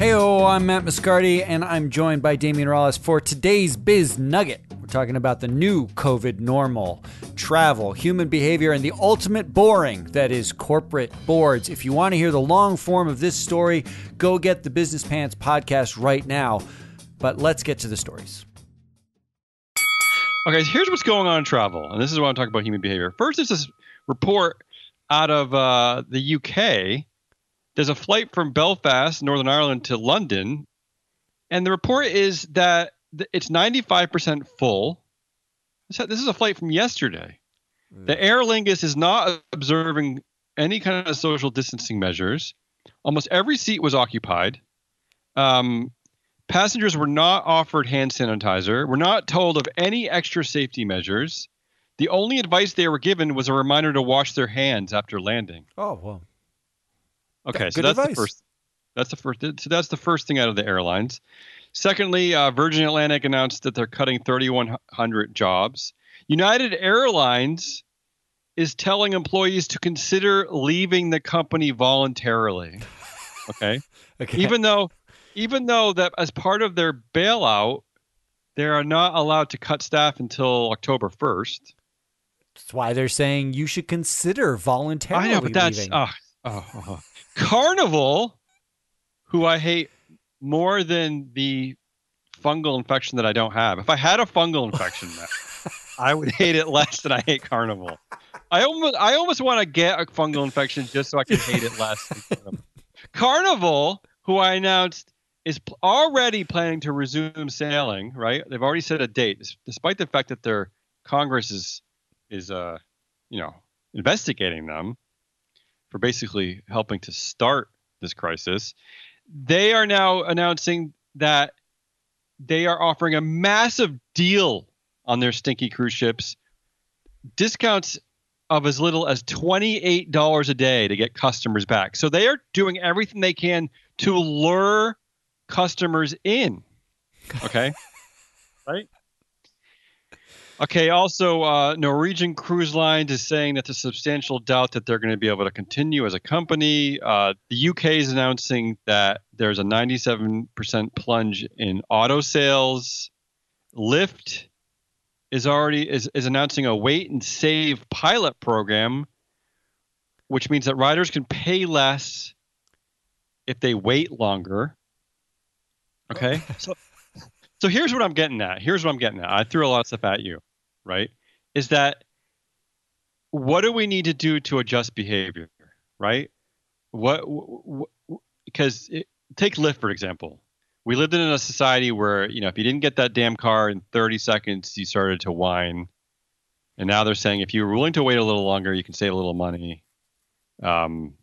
Hey, I'm Matt Moscardi, and I'm joined by Damian Rollis for today's Biz Nugget. We're talking about the new COVID normal, travel, human behavior, and the ultimate boring that is corporate boards. If you want to hear the long form of this story, go get the Business Pants podcast right now. But let's get to the stories. Okay, here's what's going on in travel, and this is why I'm talking about human behavior. First, there's this report out of uh, the UK. There's a flight from Belfast, Northern Ireland, to London, and the report is that it's 95% full. This is a flight from yesterday. Mm. The Aer Lingus is not observing any kind of social distancing measures. Almost every seat was occupied. Um, Passengers were not offered hand sanitizer, were not told of any extra safety measures. The only advice they were given was a reminder to wash their hands after landing. Oh, well. Okay, so that's advice. the first. That's the first. So that's the first thing out of the airlines. Secondly, uh, Virgin Atlantic announced that they're cutting 3,100 jobs. United Airlines is telling employees to consider leaving the company voluntarily. Okay. okay. Even though even though that as part of their bailout, they are not allowed to cut staff until October first. That's why they're saying you should consider voluntarily I know, but that's leaving. Uh, uh, uh, Carnival, who I hate more than the fungal infection that I don't have. If I had a fungal infection, I would hate it less than I hate Carnival. I almost I almost want to get a fungal infection just so I can hate it less. Carnival, who I announced is already planning to resume sailing. Right, they've already set a date, despite the fact that their Congress is is uh you know investigating them for basically helping to start this crisis. They are now announcing that they are offering a massive deal on their stinky cruise ships, discounts of as little as $28 a day to get customers back. So they are doing everything they can to lure customers in. Okay. right? Okay. Also, uh, Norwegian Cruise Lines is saying that there's substantial doubt that they're going to be able to continue as a company. Uh, the UK is announcing that there's a 97% plunge in auto sales. Lyft is already is, is announcing a wait and save pilot program, which means that riders can pay less if they wait longer. Okay. so, so here's what I'm getting at. Here's what I'm getting at. I threw a lot of stuff at you, right? Is that what do we need to do to adjust behavior, right? What, because take Lyft for example. We lived in a society where you know if you didn't get that damn car in 30 seconds, you started to whine, and now they're saying if you're willing to wait a little longer, you can save a little money. Um,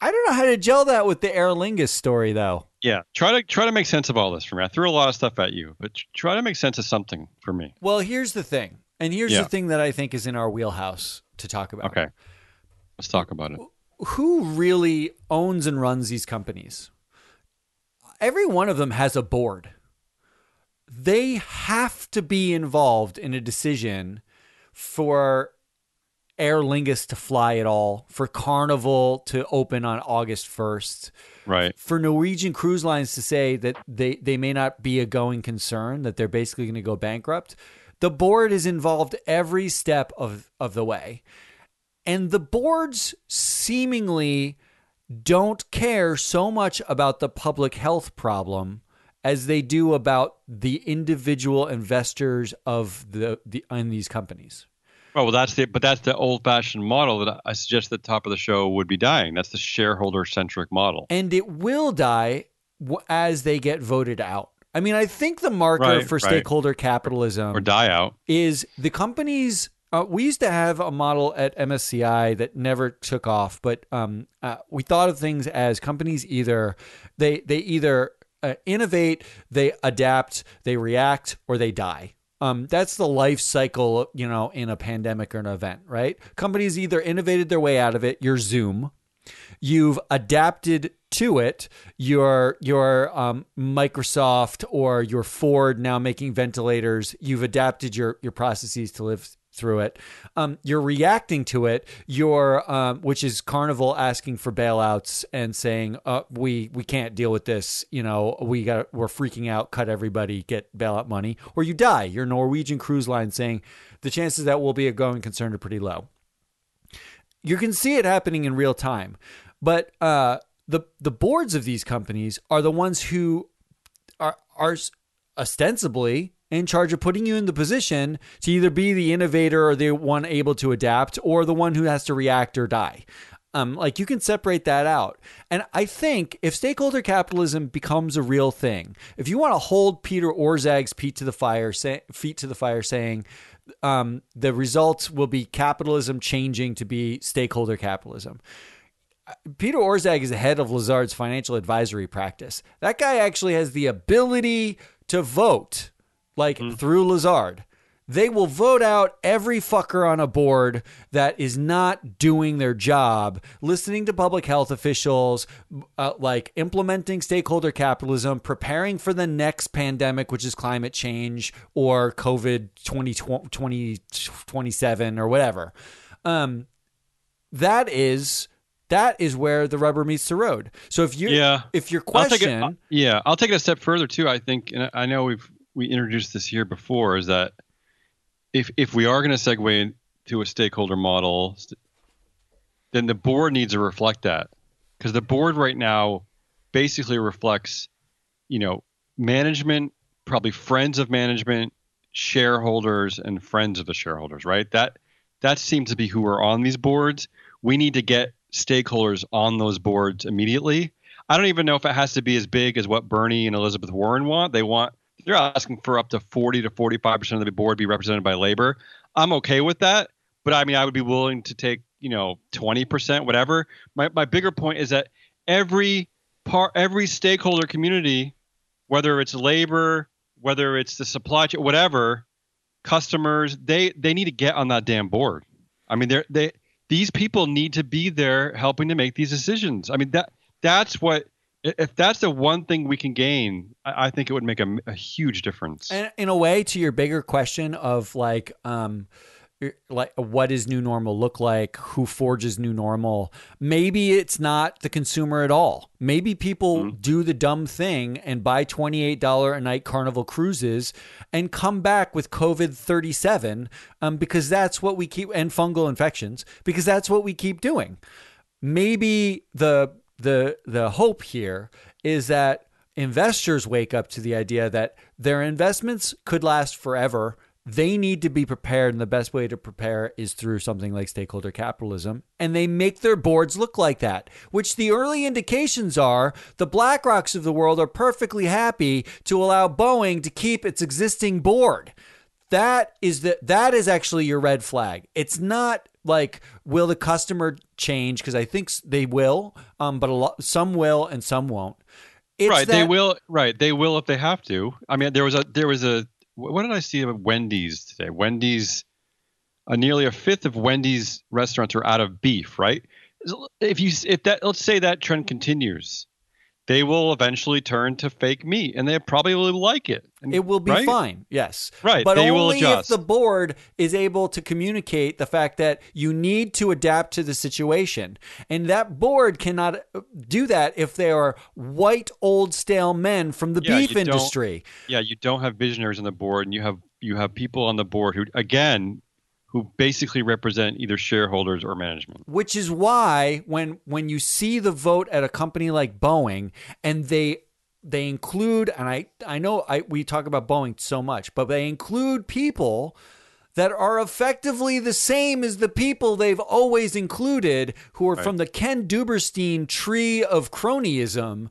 I don't know how to gel that with the Aer Lingus story though. Yeah, try to try to make sense of all this for me. I threw a lot of stuff at you, but try to make sense of something for me. Well, here's the thing, and here's yeah. the thing that I think is in our wheelhouse to talk about. Okay, let's talk about it. Who really owns and runs these companies? Every one of them has a board. They have to be involved in a decision for Aer Lingus to fly at all, for Carnival to open on August 1st. Right. For Norwegian Cruise Lines to say that they, they may not be a going concern, that they're basically going to go bankrupt. The board is involved every step of, of the way. And the boards seemingly don't care so much about the public health problem as they do about the individual investors of the, the in these companies. Oh, well, that's the but that's the old-fashioned model that I suggest the top of the show would be dying. That's the shareholder-centric model, and it will die as they get voted out. I mean, I think the marker right, for stakeholder right. capitalism or die out is the companies. Uh, we used to have a model at MSCI that never took off, but um, uh, we thought of things as companies either they they either uh, innovate, they adapt, they react, or they die. Um, that's the life cycle, you know, in a pandemic or an event, right? Companies either innovated their way out of it, your Zoom, you've adapted to it, your your um, Microsoft or your Ford now making ventilators, you've adapted your your processes to live through it. Um, you're reacting to it. You're, um, which is Carnival asking for bailouts and saying, uh, "We we can't deal with this. You know, we got we're freaking out. Cut everybody. Get bailout money, or you die." You're Norwegian Cruise Line saying the chances that we'll be a going concern are pretty low. You can see it happening in real time, but uh, the the boards of these companies are the ones who are are ostensibly in charge of putting you in the position to either be the innovator or the one able to adapt or the one who has to react or die. Um, like you can separate that out. And I think if stakeholder capitalism becomes a real thing, if you want to hold Peter Orszag's feet to the fire, say, feet to the fire, saying um, the results will be capitalism changing to be stakeholder capitalism. Peter Orszag is the head of Lazard's financial advisory practice. That guy actually has the ability to vote like mm. through Lazard. They will vote out every fucker on a board that is not doing their job, listening to public health officials, uh, like implementing stakeholder capitalism, preparing for the next pandemic, which is climate change or COVID 2027 or whatever. Um, that is that is where the rubber meets the road. So if you yeah. if your question I'll it, yeah, I'll take it a step further too. I think and I know we've we introduced this here before is that if if we are going to segue into a stakeholder model, then the board needs to reflect that because the board right now basically reflects, you know, management, probably friends of management, shareholders, and friends of the shareholders. Right. That that seems to be who are on these boards. We need to get stakeholders on those boards immediately. I don't even know if it has to be as big as what Bernie and Elizabeth Warren want. They want they're asking for up to 40 to 45 percent of the board be represented by labor. I'm okay with that, but I mean, I would be willing to take you know 20 percent, whatever. My my bigger point is that every part, every stakeholder community, whether it's labor, whether it's the supply chain, whatever, customers, they they need to get on that damn board. I mean, they're they these people need to be there helping to make these decisions. I mean that that's what if that's the one thing we can gain, I, think it would make a, a, huge difference. And in a way, to your bigger question of like, um, like what does new normal look like who forges new normal maybe it's not the consumer at all maybe people mm-hmm. do the dumb thing and buy $28 a night carnival cruises and come back with covid 37 um, because that's what we keep and fungal infections because that's what we keep doing maybe the the the hope here is that investors wake up to the idea that their investments could last forever. They need to be prepared, and the best way to prepare is through something like stakeholder capitalism. And they make their boards look like that, which the early indications are the BlackRocks of the world are perfectly happy to allow Boeing to keep its existing board. That is the that is actually your red flag. It's not like will the customer change because I think they will, um, but a lot some will and some won't. It's right, that, they will. Right, they will if they have to. I mean, there was a there was a what did I see of Wendy's today? Wendy's, uh, nearly a fifth of Wendy's restaurants are out of beef. Right, if you if that let's say that trend continues, they will eventually turn to fake meat and they probably will like it. And, it will be right? fine, yes. Right. But they only if the board is able to communicate the fact that you need to adapt to the situation. And that board cannot uh, do that if they are white, old, stale men from the yeah, beef industry. Yeah, you don't have visionaries on the board and you have you have people on the board who again who basically represent either shareholders or management. Which is why when when you see the vote at a company like Boeing and they they include and I I know I we talk about Boeing so much, but they include people that are effectively the same as the people they've always included who are right. from the Ken Duberstein tree of cronyism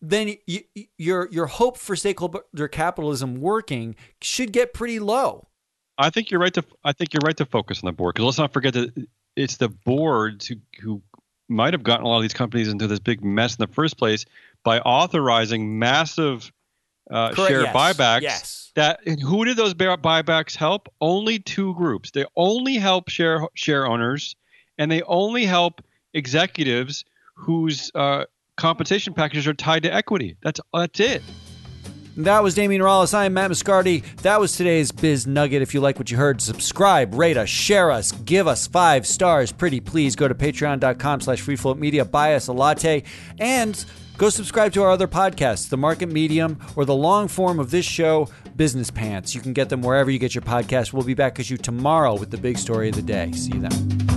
then you, your your hope for stakeholder capitalism working should get pretty low. I think you're right to. I think you're right to focus on the board because let's not forget that it's the boards who who might have gotten a lot of these companies into this big mess in the first place by authorizing massive uh, share yes. buybacks. Yes. That who did those buybacks help? Only two groups. They only help share share owners, and they only help executives whose uh, compensation packages are tied to equity. That's that's it. That was Damian Rollis. I am Matt Moscardi. That was today's Biz Nugget. If you like what you heard, subscribe, rate us, share us, give us five stars. Pretty please go to patreon.com slash freefloatmedia, buy us a latte, and go subscribe to our other podcasts, The Market Medium or the long form of this show, Business Pants. You can get them wherever you get your podcast. We'll be back with you tomorrow with the big story of the day. See you then.